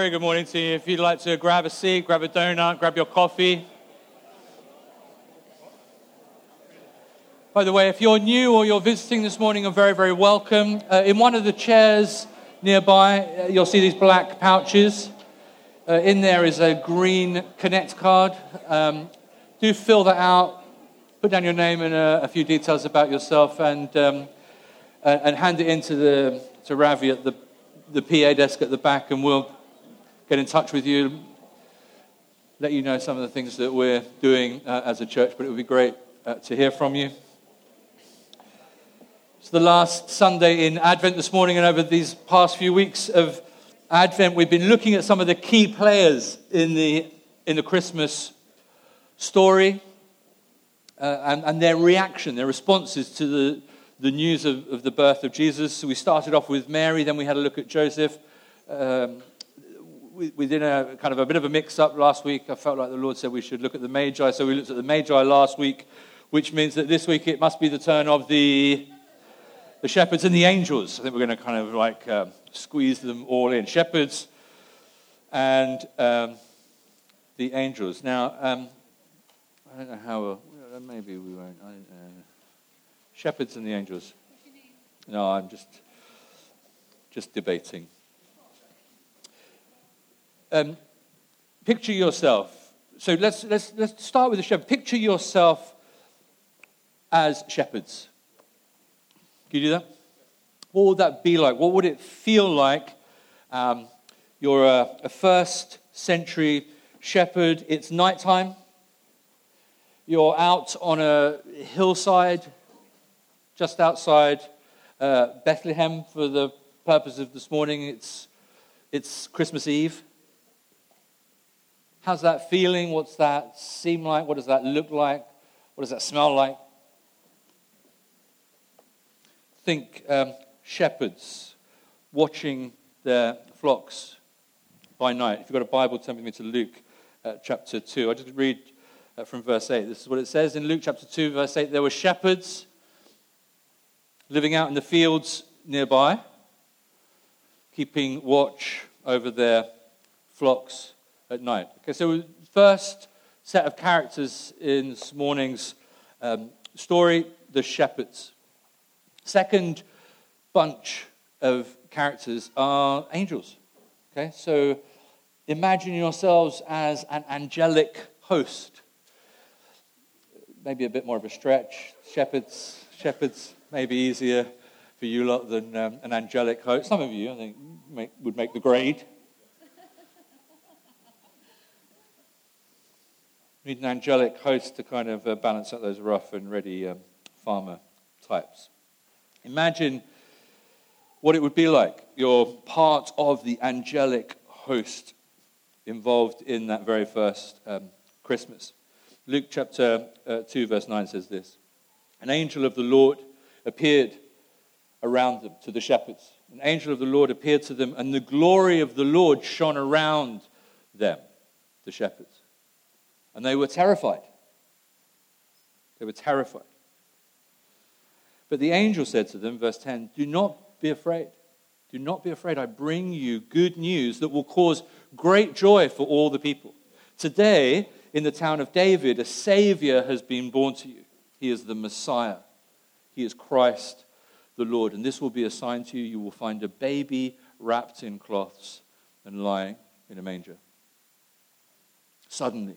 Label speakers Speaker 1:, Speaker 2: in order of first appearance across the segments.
Speaker 1: Very good morning to you. If you'd like to grab a seat, grab a donut, grab your coffee. By the way, if you're new or you're visiting this morning, you're very, very welcome. Uh, in one of the chairs nearby, uh, you'll see these black pouches. Uh, in there is a green Connect card. Um, do fill that out, put down your name and a, a few details about yourself, and, um, and hand it in to, the, to Ravi at the, the PA desk at the back, and we'll get in touch with you, let you know some of the things that we're doing uh, as a church, but it would be great uh, to hear from you. It's the last Sunday in Advent this morning, and over these past few weeks of Advent, we've been looking at some of the key players in the, in the Christmas story uh, and, and, their reaction, their responses to the, the news of, of, the birth of Jesus. So we started off with Mary, then we had a look at Joseph. Um, we, we did a kind of a bit of a mix up last week. I felt like the Lord said we should look at the Magi, so we looked at the Magi last week, which means that this week it must be the turn of the the shepherds and the angels. I think we're going to kind of like um, squeeze them all in. Shepherds and um, the angels. Now, um, I don't know how. Maybe we won't. I, uh, shepherds and the angels. No, I'm just just debating. Um, picture yourself. So let's, let's, let's start with the shepherd. Picture yourself as shepherds. Can you do that? What would that be like? What would it feel like? Um, you're a, a, first century shepherd. It's nighttime. You're out on a hillside just outside uh, Bethlehem for the purpose of this morning. It's, it's Christmas Eve. How's that feeling? What's that seem like? What does that look like? What does that smell like? Think um, shepherds watching their flocks by night. If you've got a Bible, turn with me to Luke uh, chapter 2. I just read uh, from verse 8. This is what it says in Luke chapter 2, verse 8. There were shepherds living out in the fields nearby, keeping watch over their flocks at night. Okay, so first set of characters in this morning's um, story the shepherds. Second bunch of characters are angels. Okay, so imagine yourselves as an angelic host. Maybe a bit more of a stretch. Shepherds, shepherds, maybe easier for you lot than um, an angelic host. Some of you, I think, make, would make the grade. Need an angelic host to kind of uh, balance out those rough and ready um, farmer types. Imagine what it would be like. You're part of the angelic host involved in that very first um, Christmas. Luke chapter uh, 2, verse 9 says this An angel of the Lord appeared around them to the shepherds. An angel of the Lord appeared to them, and the glory of the Lord shone around them, the shepherds. And they were terrified. They were terrified. But the angel said to them, verse 10, Do not be afraid. Do not be afraid. I bring you good news that will cause great joy for all the people. Today, in the town of David, a Savior has been born to you. He is the Messiah, He is Christ the Lord. And this will be a sign to you. You will find a baby wrapped in cloths and lying in a manger. Suddenly,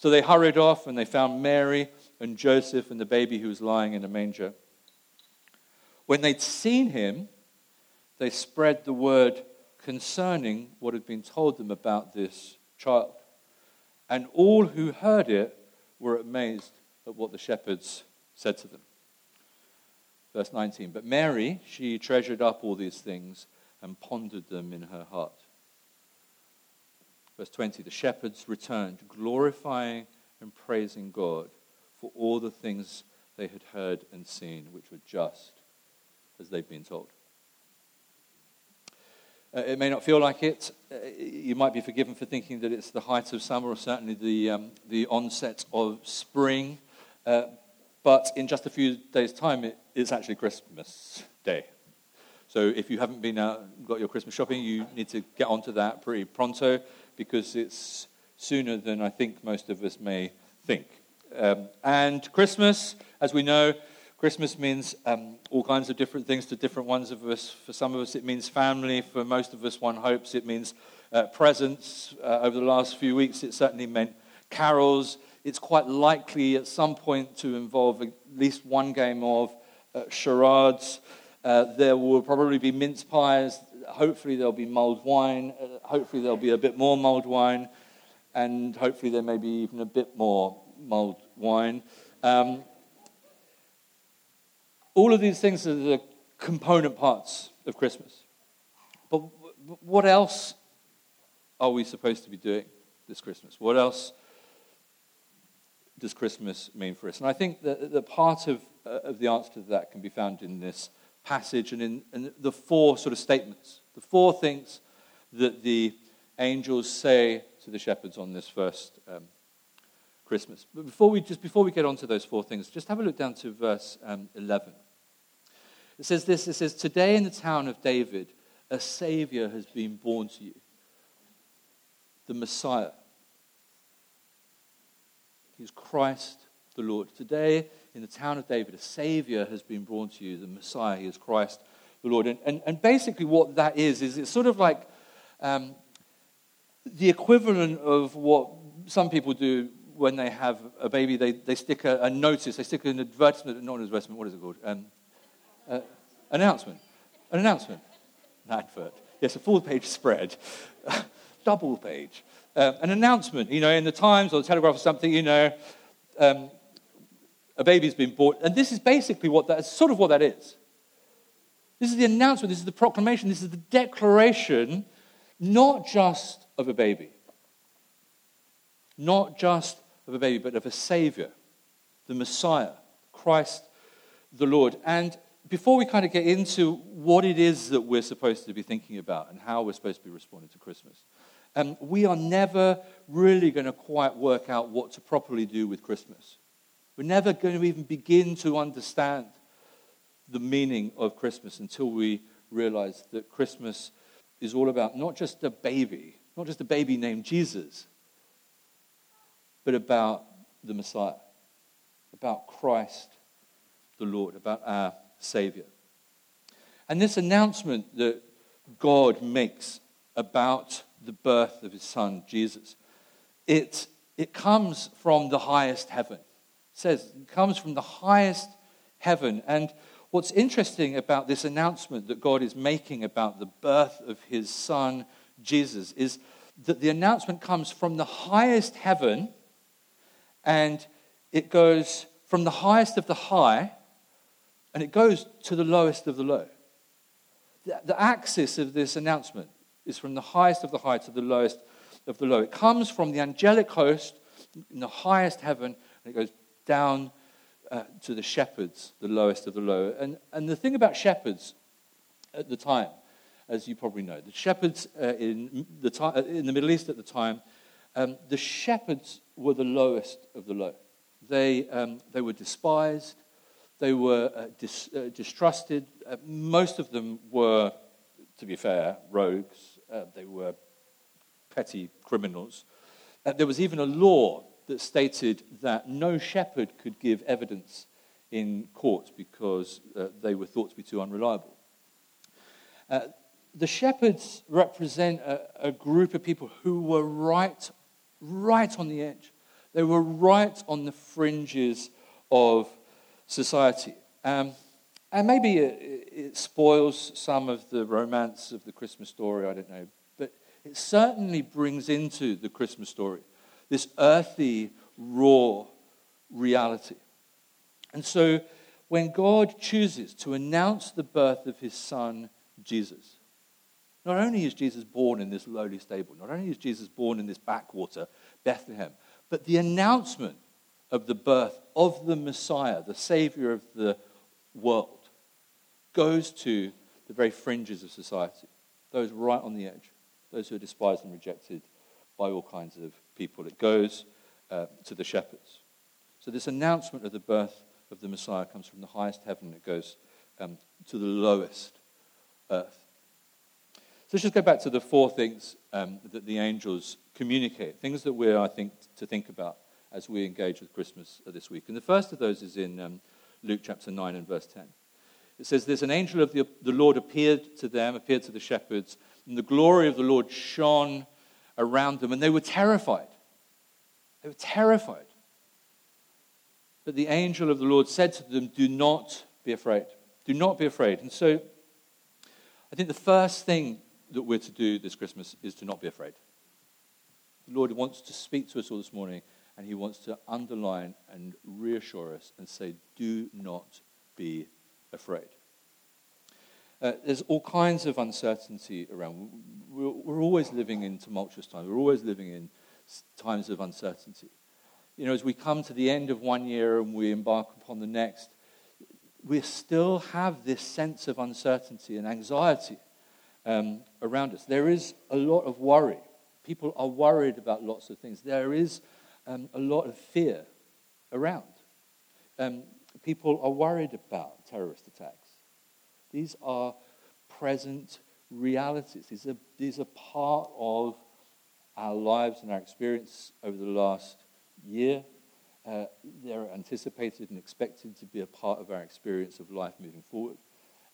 Speaker 1: So they hurried off and they found Mary and Joseph and the baby who was lying in a manger. When they'd seen him, they spread the word concerning what had been told them about this child. And all who heard it were amazed at what the shepherds said to them. Verse 19 But Mary, she treasured up all these things and pondered them in her heart. Verse 20 The shepherds returned, glorifying and praising God for all the things they had heard and seen, which were just as they'd been told. Uh, it may not feel like it. Uh, you might be forgiven for thinking that it's the height of summer or certainly the, um, the onset of spring. Uh, but in just a few days' time, it, it's actually Christmas Day. So if you haven't been out got your Christmas shopping, you need to get onto that pretty pronto because it's sooner than I think most of us may think. Um, and Christmas, as we know, Christmas means um, all kinds of different things to different ones of us. For some of us, it means family. For most of us, one hopes it means uh, presents. Uh, over the last few weeks, it certainly meant carols. It's quite likely at some point to involve at least one game of uh, charades. Uh, there will probably be mince pies. Hopefully, there'll be mulled wine. Uh, hopefully, there'll be a bit more mulled wine. And hopefully, there may be even a bit more mulled wine. Um, all of these things are the component parts of Christmas. But what else are we supposed to be doing this Christmas? What else does Christmas mean for us? And I think that the part of, uh, of the answer to that can be found in this passage and in, in the four sort of statements, the four things that the angels say to the shepherds on this first um, Christmas. But before we, just before we get on to those four things, just have a look down to verse um, 11. It says this it says, Today in the town of David, a Savior has been born to you, the Messiah. He's Christ the Lord. Today in the town of David, a Savior has been born to you, the Messiah. He is Christ the Lord. And, and, and basically, what that is, is it's sort of like um, the equivalent of what some people do when they have a baby, they, they stick a, a notice, they stick an advertisement, not an advertisement, what is it called? Um, uh, announcement. An announcement. An advert. Yes, a full page spread. Double page. Uh, an announcement, you know, in the Times or the Telegraph or something, you know, um, a baby's been born. And this is basically what that is, sort of what that is. This is the announcement, this is the proclamation, this is the declaration, not just of a baby, not just of a baby, but of a Savior, the Messiah, Christ the Lord. And before we kind of get into what it is that we're supposed to be thinking about and how we're supposed to be responding to Christmas, um, we are never really going to quite work out what to properly do with Christmas. We're never going to even begin to understand the meaning of Christmas until we realize that Christmas is all about not just a baby, not just a baby named Jesus, but about the Messiah, about Christ the Lord, about our Savior. And this announcement that God makes about the birth of his son, Jesus, it, it comes from the highest heaven. Says comes from the highest heaven. And what's interesting about this announcement that God is making about the birth of his son, Jesus, is that the announcement comes from the highest heaven and it goes from the highest of the high and it goes to the lowest of the low. The, the axis of this announcement is from the highest of the high to the lowest of the low. It comes from the angelic host in the highest heaven and it goes down uh, to the shepherds, the lowest of the low. And, and the thing about shepherds at the time, as you probably know, the shepherds uh, in, the time, uh, in the Middle East at the time, um, the shepherds were the lowest of the low. They, um, they were despised, they were uh, dis, uh, distrusted. Uh, most of them were, to be fair, rogues. They were petty criminals. There was even a law that stated that no shepherd could give evidence in court because uh, they were thought to be too unreliable. the shepherds represent a, a group of people who were right right on the edge. They were right on the fringes of society. Um, and maybe it, it, spoils some of the romance of the Christmas story, I don't know. But it certainly brings into the Christmas story this earthy, raw reality. And so when God chooses to announce the birth of his son, Jesus, Not only is Jesus born in this lowly stable, not only is Jesus born in this backwater, Bethlehem, but the announcement of the birth of the Messiah, the Savior of the world, goes to the very fringes of society, those right on the edge, those who are despised and rejected by all kinds of people. It goes uh, to the shepherds. So, this announcement of the birth of the Messiah comes from the highest heaven, it goes um, to the lowest earth. So let's just go back to the four things um, that the angels communicate, things that we're, I think, to think about as we engage with Christmas this week. And the first of those is in um, Luke chapter 9 and verse 10. It says, There's an angel of the, the Lord appeared to them, appeared to the shepherds, and the glory of the Lord shone around them, and they were terrified. They were terrified. But the angel of the Lord said to them, Do not be afraid. Do not be afraid. And so I think the first thing that we're to do this Christmas is to not be afraid. The Lord wants to speak to us all this morning, and He wants to underline and reassure us and say, Do not be afraid. Uh, there's all kinds of uncertainty around. We're, we're, always living in tumultuous times. We're always living in times of uncertainty. You know, as we come to the end of one year and we embark upon the next, we still have this sense of uncertainty and anxiety um, around us. There is a lot of worry. People are worried about lots of things. There is um, a lot of fear around. Um, people are worried about terrorist attacks. These are present realities. These are, these are part of our lives and our experience over the last year. Uh, they're anticipated and expected to be a part of our experience of life moving forward.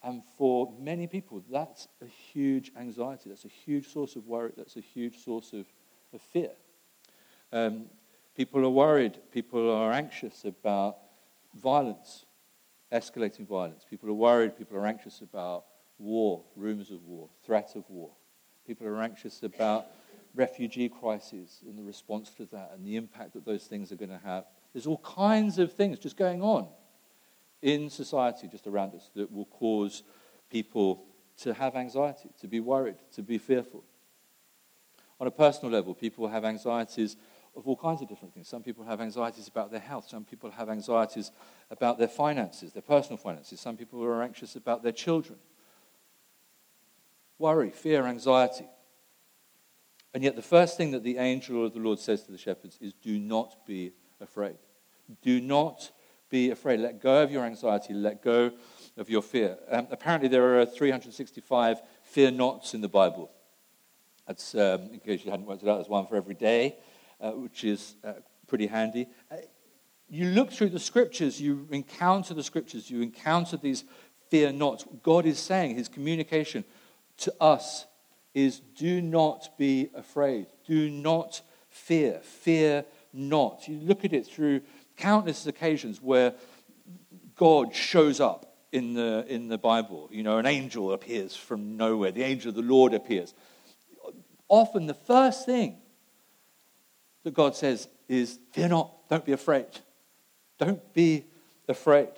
Speaker 1: And for many people, that's a huge anxiety. That's a huge source of worry. That's a huge source of, of fear. Um, people are worried. People are anxious about violence, escalating violence. People are worried. People are anxious about war, rumors of war, threat of war. People are anxious about refugee crises and the response to that and the impact that those things are going to have. There's all kinds of things just going on in society just around us that will cause people to have anxiety, to be worried, to be fearful. On a personal level, people have anxieties of all kinds of different things. Some people have anxieties about their health. Some people have anxieties about their finances, their personal finances. Some people are anxious about their children. Worry, fear, anxiety. And yet, the first thing that the angel of the Lord says to the shepherds is do not be afraid. Do not be afraid. Let go of your anxiety. Let go of your fear. Um, apparently, there are 365 fear nots in the Bible. That's, um, in case you hadn't worked it out, there's one for every day, uh, which is uh, pretty handy. Uh, you look through the scriptures, you encounter the scriptures, you encounter these fear nots. God is saying, his communication to us is do not be afraid. Do not fear. Fear not. You look at it through countless occasions where God shows up in the, in the Bible. You know, an angel appears from nowhere, the angel of the Lord appears. Often the first thing that God says is, Fear not, don't be afraid. Don't be afraid.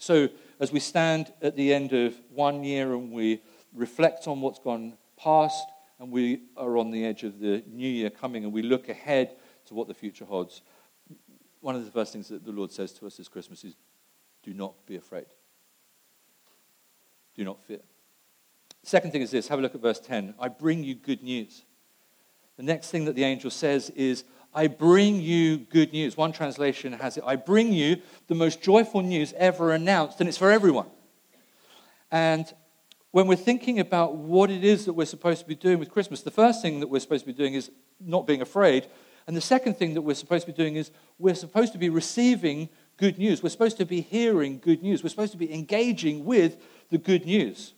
Speaker 1: So, as we stand at the end of one year and we reflect on what's gone past, and we are on the edge of the new year coming, and we look ahead to what the future holds, one of the first things that the Lord says to us this Christmas is do not be afraid. Do not fear. Second thing is this have a look at verse 10. I bring you good news. The next thing that the angel says is, I bring you good news. One translation has it, I bring you the most joyful news ever announced, and it's for everyone. And when we're thinking about what it is that we're supposed to be doing with Christmas, the first thing that we're supposed to be doing is not being afraid, and the second thing that we're supposed to be doing is we're supposed to be receiving good news. We're supposed to be hearing good news. We're supposed to be engaging with the good news.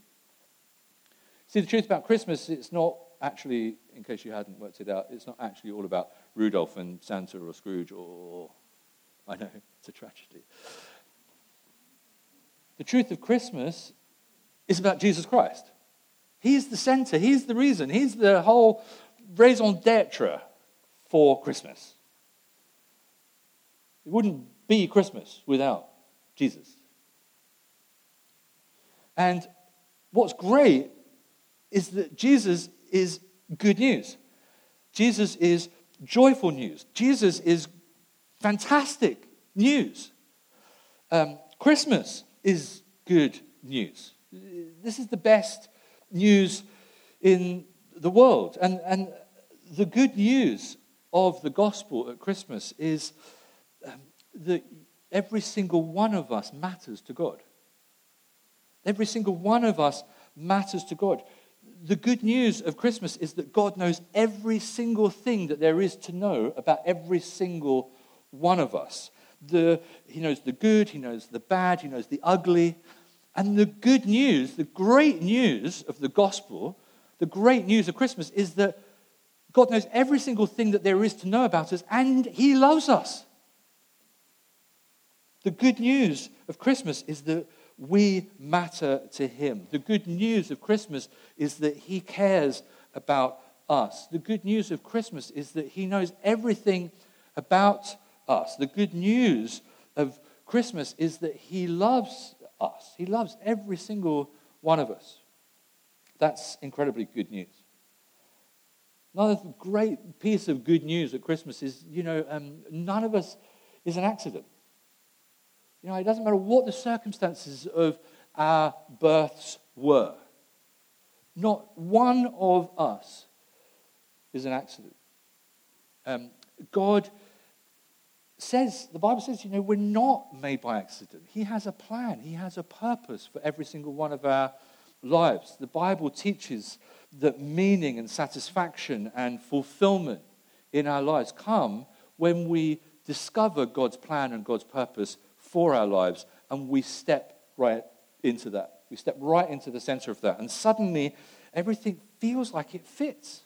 Speaker 1: See, the truth about Christmas, it's not actually, in case you hadn't worked it out, it's not actually all about Rudolph and Santa or Scrooge or, I know, it's a tragedy. The truth of Christmas is about Jesus Christ. He's the center, He's the reason, He's the whole raison d'etre for Christmas. It wouldn't be Christmas without Jesus. And what's great is that Jesus is good news. Jesus is joyful news. Jesus is fantastic news. Um, Christmas is good news. This is the best news in the world. And, and the good news of the gospel at Christmas is um, that every single one of us matters to God. Every single one of us matters to God. The good news of Christmas is that God knows every single thing that there is to know about every single one of us. The, he knows the good, he knows the bad, he knows the ugly. And the good news, the great news of the gospel, the great news of Christmas is that God knows every single thing that there is to know about us, and He loves us. The good news of Christmas is that we matter to Him. The good news of Christmas is that He cares about us. The good news of Christmas is that He knows everything about us. The good news of Christmas is that He loves us, He loves every single one of us. That's incredibly good news. Another great piece of good news at Christmas is, you know, um, none of us is an accident. You know, it doesn't matter what the circumstances of our births were. Not one of us is an accident. Um, God says, the Bible says, you know, we're not made by accident. He has a plan, He has a purpose for every single one of our lives. The Bible teaches that meaning and satisfaction and fulfillment in our lives come when we discover God's plan and God's purpose for our lives and we step right into that. We step right into the center of that. And suddenly everything feels like it fits.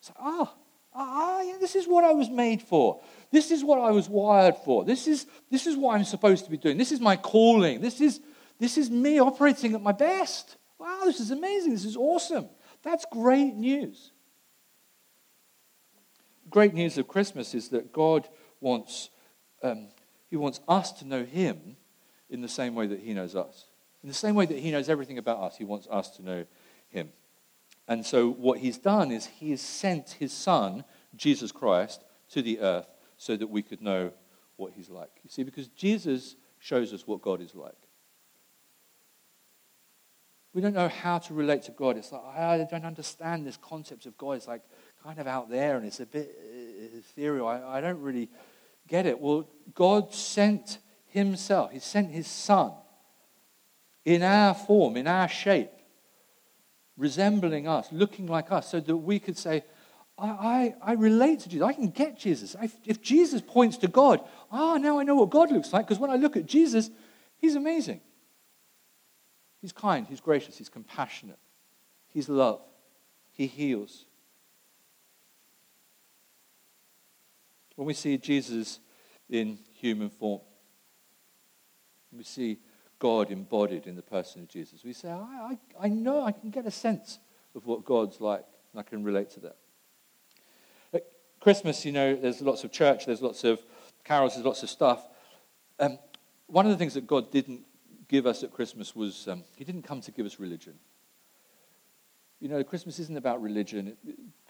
Speaker 1: It's like, ah, ah, yeah, this is what I was made for. This is what I was wired for. This is, this is what I'm supposed to be doing. This is my calling. This is, this is me operating at my best. Wow, this is amazing. This is awesome. That's great news. Great news of Christmas is that God wants, um, he wants us to know Him in the same way that He knows us. In the same way that He knows everything about us, He wants us to know Him. And so, what He's done is He has sent His Son, Jesus Christ, to the earth so that we could know what He's like. You see, because Jesus shows us what God is like. We don't know how to relate to God. It's like, I don't understand this concept of God. It's like kind of out there and it's a bit uh, ethereal. I, I don't really get it. Well, God sent Himself, He sent His Son in our form, in our shape, resembling us, looking like us, so that we could say, I, I, I relate to Jesus. I can get Jesus. I, if Jesus points to God, ah, now I know what God looks like, because when I look at Jesus, He's amazing. He's kind, he's gracious, he's compassionate, he's love, he heals. When we see Jesus in human form, we see God embodied in the person of Jesus, we say, I, I, I know, I can get a sense of what God's like, and I can relate to that. At Christmas, you know, there's lots of church, there's lots of carols, there's lots of stuff. Um, one of the things that God didn't give us at Christmas was um, He didn't come to give us religion. You know, Christmas isn't about religion,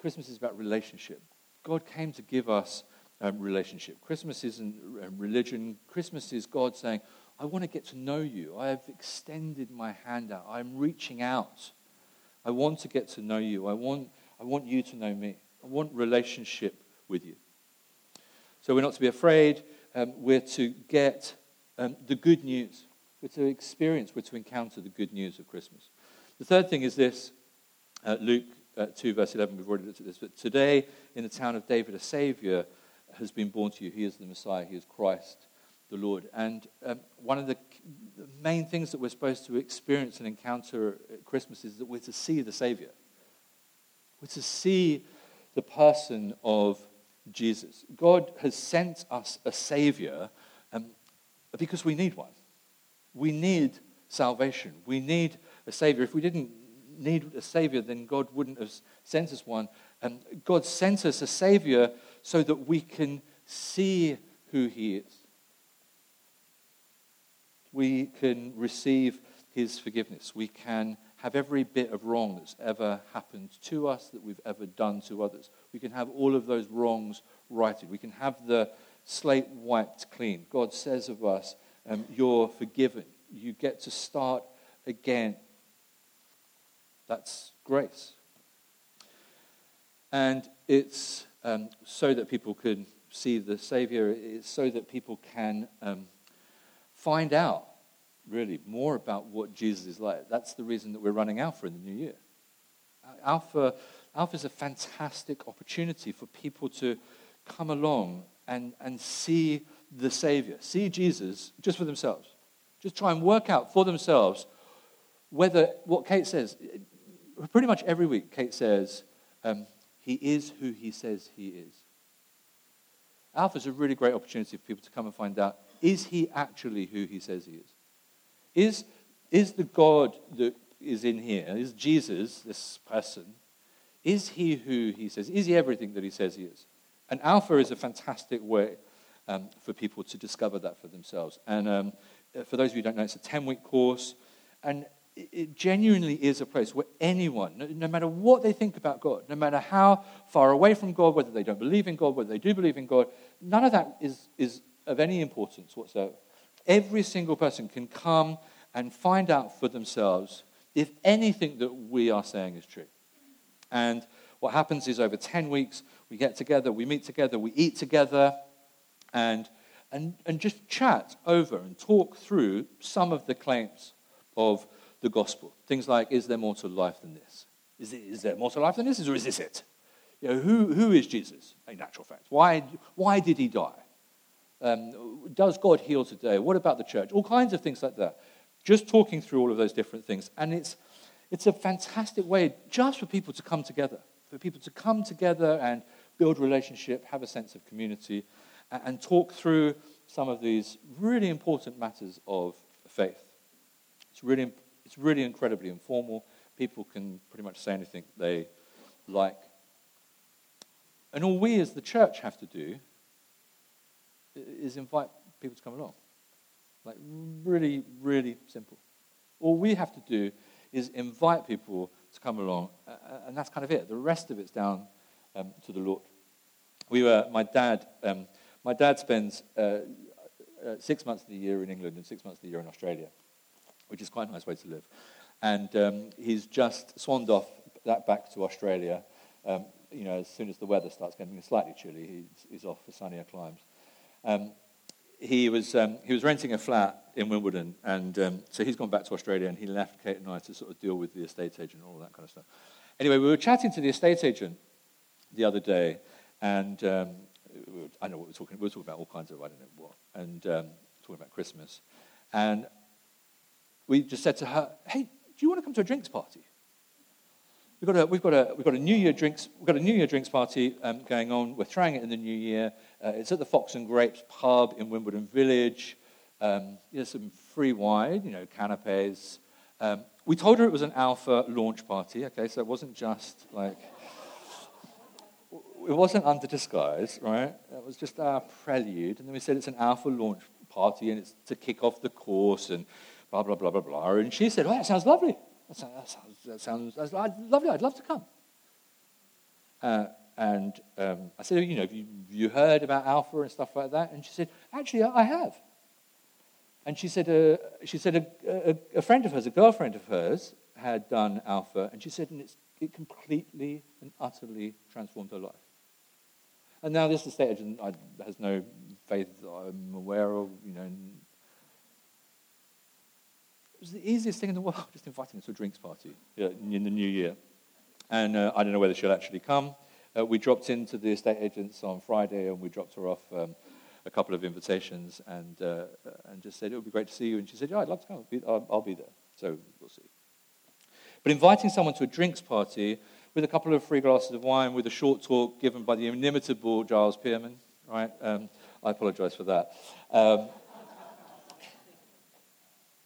Speaker 1: Christmas is about relationship. God came to give us um, relationship. Christmas isn't um, religion, Christmas is God saying, I want to get to know you. I have extended my hand out. I'm reaching out. I want to get to know you. I want, I want you to know me. I want relationship with you. So we're not to be afraid. Um, we're to get um, the good news. We're to experience, we're to encounter the good news of Christmas. The third thing is this uh, Luke uh, 2, verse 11, we've already looked at this, but today in the town of David, a Savior has been born to you. He is the Messiah, He is Christ the Lord. And um, one of the, the main things that we're supposed to experience and encounter at Christmas is that we're to see the Savior. We're to see the person of Jesus. God has sent us a Savior um, because we need one. We need salvation. We need a Savior. If we didn't need a Savior, then God wouldn't have sent us one. And God sent us a Savior so that we can see who He is. We can receive His forgiveness. We can have every bit of wrong that's ever happened to us, that we've ever done to others. We can have all of those wrongs righted. We can have the slate wiped clean. God says of us, um, You're forgiven. You get to start again. That's grace. And it's um, so that people can see the Savior, it's so that people can um, find out really more about what Jesus is like. That's the reason that we're running Alpha in the new year. Alpha, Alpha is a fantastic opportunity for people to come along and, and see the Savior, see Jesus just for themselves. Just try and work out for themselves whether what Kate says. Pretty much every week, Kate says, um, He is who He says He is. Alpha is a really great opportunity for people to come and find out is He actually who He says He is? Is, is the God that is in here, is Jesus, this person, is he who he says? Is he everything that he says he is? And Alpha is a fantastic way um, for people to discover that for themselves. And um, for those of you who don't know, it's a 10 week course. And it genuinely is a place where anyone, no, matter what they think about God, no matter how far away from God, whether they don't believe in God, whether they do believe in God, none of that is, is of any importance whatsoever. Every single person can come and find out for themselves if anything that we are saying is true. And what happens is over 10 weeks, we get together, we meet together, we eat together, and, and, and just chat over and talk through some of the claims of the gospel. Things like, is there more to life than this? Is, it, is there more to life than this, or is this it? You know, who, who is Jesus, in natural fact? Why, why did he die? Um, does God heal today? What about the church? All kinds of things like that. Just talking through all of those different things. And it's, it's a fantastic way just for people to come together, for people to come together and build relationship, have a sense of community, and, and talk through some of these really important matters of faith. It's really, it's really incredibly informal. People can pretty much say anything they like. And all we as the church have to do is invite people to come along. Like, really, really simple. All we have to do is invite people to come along, and that's kind of it. The rest of it's down um, to the Lord. We were, my dad, um, my dad spends uh, uh, six months of the year in England and six months of the year in Australia, which is quite a nice way to live. And um, he's just swanned off that back to Australia. Um, you know, as soon as the weather starts getting slightly chilly, he's, he's off for sunnier climes. Um, he, was, um, he was renting a flat in Wimbledon, and um, so he's gone back to Australia, and he left Kate and I to sort of deal with the estate agent and all that kind of stuff. Anyway, we were chatting to the estate agent the other day, and um, I know what we're talking. We were talking about all kinds of I don't know what, and talking about Christmas, and we just said to her, "Hey, do you want to come to a drinks party?" We've got a, we've got a, we've got a New Year drinks, we've got a New Year drinks party um, going on. We're throwing it in the new year. Uh, it's at the Fox and Grapes pub in Wimbledon Village. Um, there's some free wine, you know, canapes. Um, we told her it was an alpha launch party, okay, so it wasn't just like, it wasn't under disguise, right? It was just our prelude. And then we said it's an alpha launch party and it's to kick off the course and blah, blah, blah, blah, blah. And she said, oh, that sounds lovely. That sounds, that sounds, that sounds, that lovely. I'd love to come. Uh, and um, I said, you know, have you, you heard about Alpha and stuff like that? And she said, actually, I have. And she said, uh, she said a, a, a, friend of hers, a girlfriend of hers, had done Alpha, and she said, and it completely and utterly transformed her life. And now this estate agent has no faith I'm aware of, you know. It was the easiest thing in the world, just inviting her to a drinks party in the new year. And uh, I don't know whether she'll actually come. Uh, we dropped into the estate agents on Friday and we dropped her off um, a couple of invitations and, uh, and just said, it would be great to see you. And she said, yeah, I'd love to come. I'll be, I'll, I'll be there. So we'll see. But inviting someone to a drinks party with a couple of free glasses of wine, with a short talk given by the inimitable Giles Pearman, right? Um, I apologize for that. Um,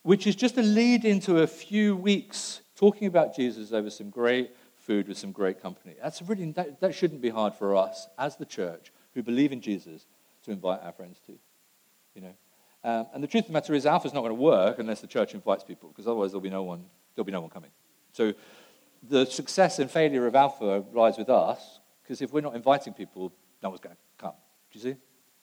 Speaker 1: which is just a lead into a few weeks talking about Jesus over some great food with some great company. That's really, that, that shouldn't be hard for us as the church who believe in Jesus to invite our friends to. You know? Um, and the truth of the matter is, Alpha's not going to work unless the church invites people, because otherwise there'll be no one, there'll be no one coming. So the success and failure of Alpha lies with us, because if we're not inviting people, no one's going to come. Do you see?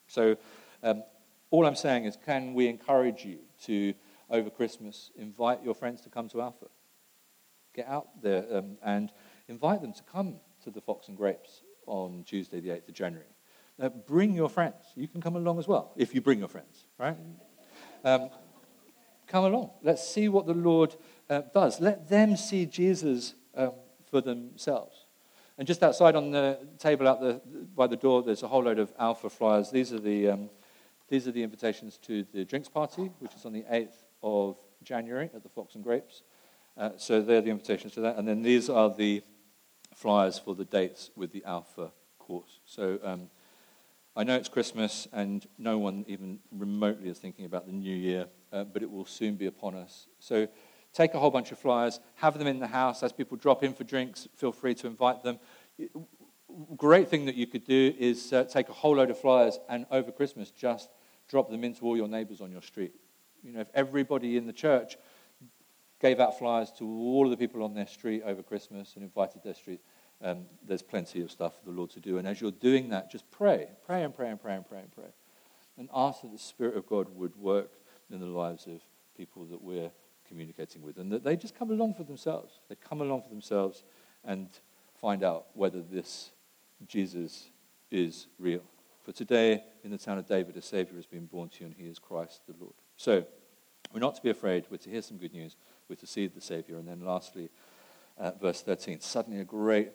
Speaker 1: So um, all I'm saying is, can we encourage you to, over Christmas, invite your friends to come to Alpha? Get out there um, and invite them to come to the Fox and Grapes on Tuesday, the 8th of January. Uh, bring your friends. You can come along as well, if you bring your friends, right? Um, come along. Let's see what the Lord uh, does. Let them see Jesus um, for themselves. And just outside on the table out the, by the door, there's a whole load of alpha flyers. These are the, um, these are the invitations to the drinks party, which is on the 8th of January at the Fox and Grapes. Uh, so they're the invitations to that. And then these are the flyers for the dates with the alpha course. So um, I know it's Christmas and no one even remotely is thinking about the new year, uh, but it will soon be upon us. So take a whole bunch of flyers, have them in the house. As people drop in for drinks, feel free to invite them. Great thing that you could do is uh, take a whole load of flyers and over Christmas just drop them into all your neighbors on your street. You know, if everybody in the church gave out flyers to all of the people on their street over Christmas and invited their street, um, there's plenty of stuff for the Lord to do. And as you're doing that, just pray. Pray and pray and pray and pray and pray. And ask that the Spirit of God would work in the lives of people that we're communicating with. And that they just come along for themselves. They come along for themselves and find out whether this Jesus is real. For today, in the town of David, a Savior has been born to you, and he is Christ the Lord. So, we're not to be afraid. We're to hear some good news. We're to see the Savior. And then, lastly, uh, verse 13 suddenly a great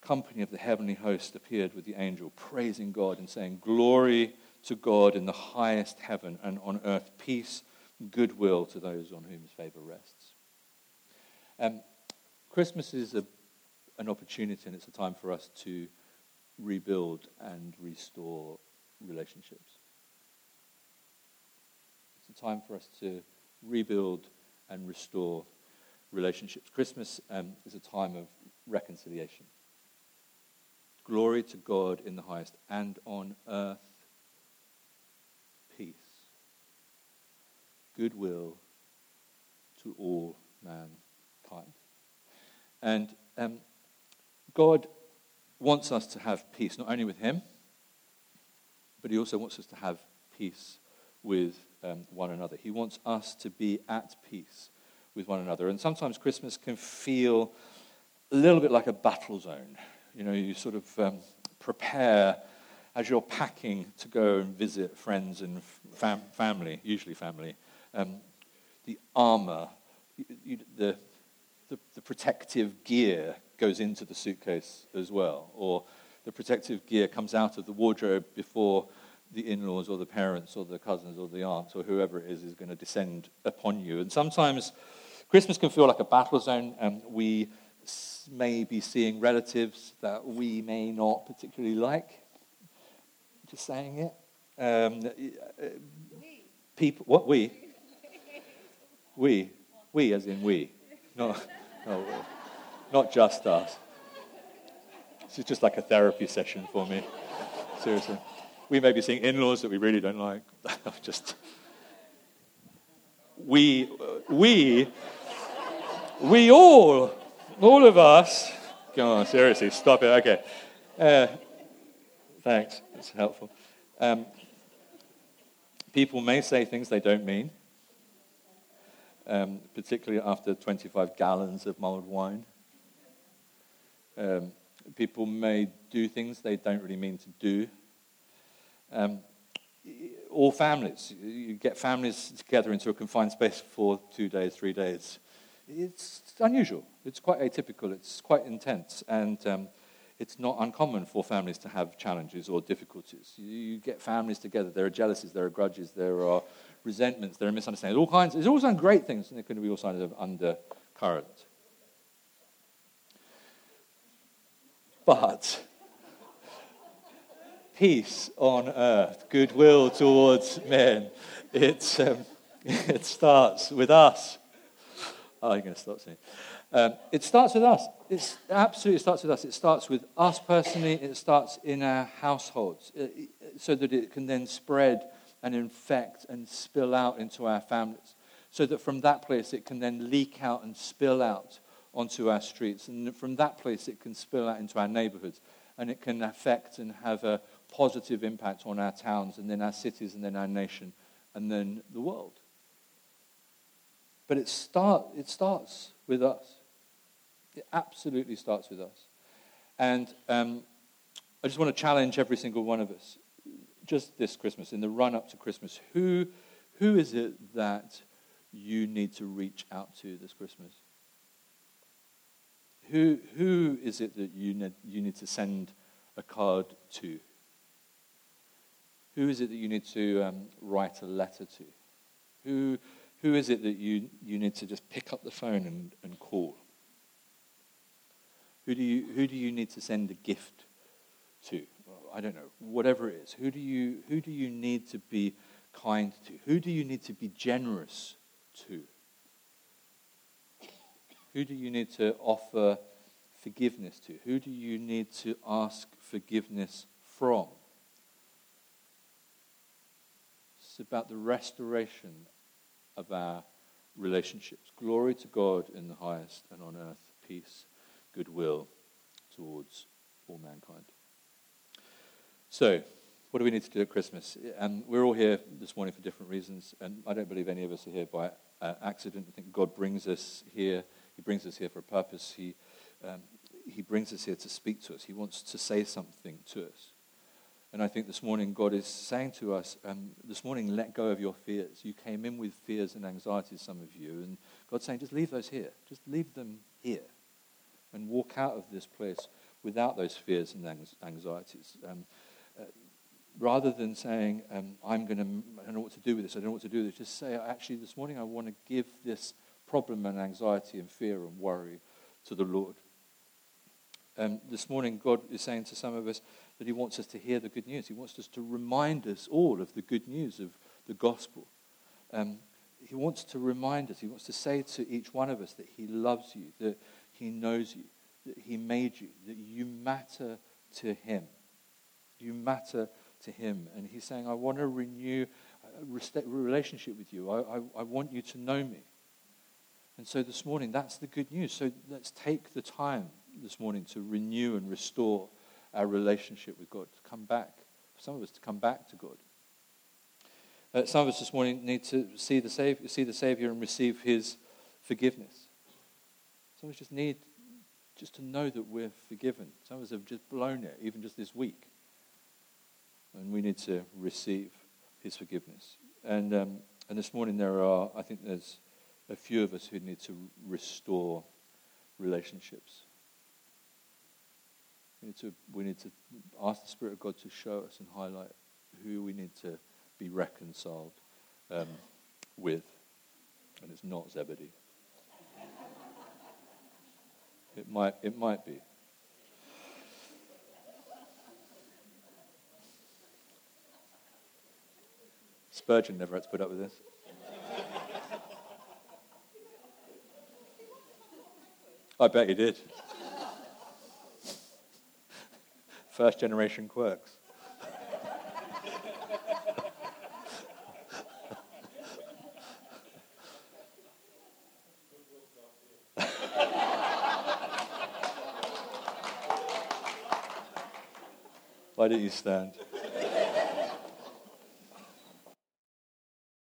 Speaker 1: company of the heavenly host appeared with the angel, praising God and saying, Glory to God in the highest heaven, and on earth peace, goodwill to those on whom his favor rests. Um, Christmas is a, an opportunity, and it's a time for us to rebuild and restore relationships. Time for us to rebuild and restore relationships. Christmas um, is a time of reconciliation. Glory to God in the highest, and on earth, peace, goodwill to all mankind. And um, God wants us to have peace, not only with Him, but He also wants us to have peace with um, one another. He wants us to be at peace with one another. And sometimes Christmas can feel a little bit like a battle zone. You know, you sort of um, prepare as you're packing to go and visit friends and fam- family, usually family. Um, the armor, you, the, the, the protective gear goes into the suitcase as well, or the protective gear comes out of the wardrobe before the in laws or the parents or the cousins or the aunts or whoever it is is going to descend upon you. And sometimes Christmas can feel like a battle zone, and we may be seeing relatives that we may not particularly like. Just saying it. Um, people, what we? We, we as in we, not, no, not just us. This is just like a therapy session for me. Seriously, we may be seeing in-laws that we really don't like. just we, we, we all all of us, come on, seriously, stop it. Okay. Uh, thanks, that's helpful. Um, people may say things they don't mean, um, particularly after 25 gallons of mulled wine. Um, people may do things they don't really mean to do. Um, all families, you get families together into a confined space for two days, three days it's unusual. It's quite atypical. It's quite intense. And um, it's not uncommon for families to have challenges or difficulties. You get families together. There are jealousies, there are grudges, there are resentments, there are misunderstandings. All kinds. There's all kinds great things, and there can be all kinds of undercurrent. But peace on earth, goodwill towards men. It, um, it starts with us. Oh, you're going to stop saying. Um, it starts with us. It absolutely starts with us. It starts with us personally. It starts in our households uh, so that it can then spread and infect and spill out into our families. So that from that place it can then leak out and spill out onto our streets. And from that place, it can spill out into our neighborhoods. And it can affect and have a positive impact on our towns, and then our cities, and then our nation, and then the world. But it, start, it starts with us. It absolutely starts with us. And um, I just want to challenge every single one of us, just this Christmas, in the run up to Christmas, who, who is it that you need to reach out to this Christmas? Who, who is it that you need, you need to send a card to? Who is it that you need to um, write a letter to? Who, who is it that you, you need to just pick up the phone and, and call? Who do, you, who do you need to send a gift to? I don't know, whatever it is. Who do, you, who do you need to be kind to? Who do you need to be generous to? Who do you need to offer forgiveness to? Who do you need to ask forgiveness from? It's about the restoration of our relationships. Glory to God in the highest, and on earth, peace, goodwill towards all mankind. So, what do we need to do at Christmas? And we're all here this morning for different reasons, and I don't believe any of us are here by uh, accident. I think God brings us here he brings us here for a purpose. He, um, he brings us here to speak to us. He wants to say something to us. And I think this morning God is saying to us, um, this morning, let go of your fears. You came in with fears and anxieties, some of you. And God's saying, just leave those here. Just leave them here. And walk out of this place without those fears and anxieties. Um, uh, rather than saying, um, I'm going to, I don't know what to do with this, I don't know what to do with this, just say, actually, this morning I want to give this problem and anxiety and fear and worry to the Lord. Um, this morning, God is saying to some of us that He wants us to hear the good news. He wants us to remind us all of the good news of the gospel. Um, he wants to remind us, He wants to say to each one of us that He loves you, that He knows you, that He made you, that you matter to Him. You matter to Him. And He's saying, I want to renew a relationship with you. I, I, I want you to know me. And so this morning, that's the good news. So let's take the time this morning to renew and restore our relationship with God, to come back. For some of us, to come back to God. Uh, some of us this morning need to see the, Savior, see the Savior and receive His forgiveness. Some of us just need just to know that we're forgiven. Some of us have just blown it, even just this week. And we need to receive His forgiveness. And, um, and this morning there are, I think there's a few of us who need to restore relationships. We need to, we need to ask the Spirit of God to show us and highlight who we need to be reconciled um, with. And it's not Zebedee. It might, it might be. Spurgeon never had to put up with this. I bet he did. First generation quirks. Why don't you stand?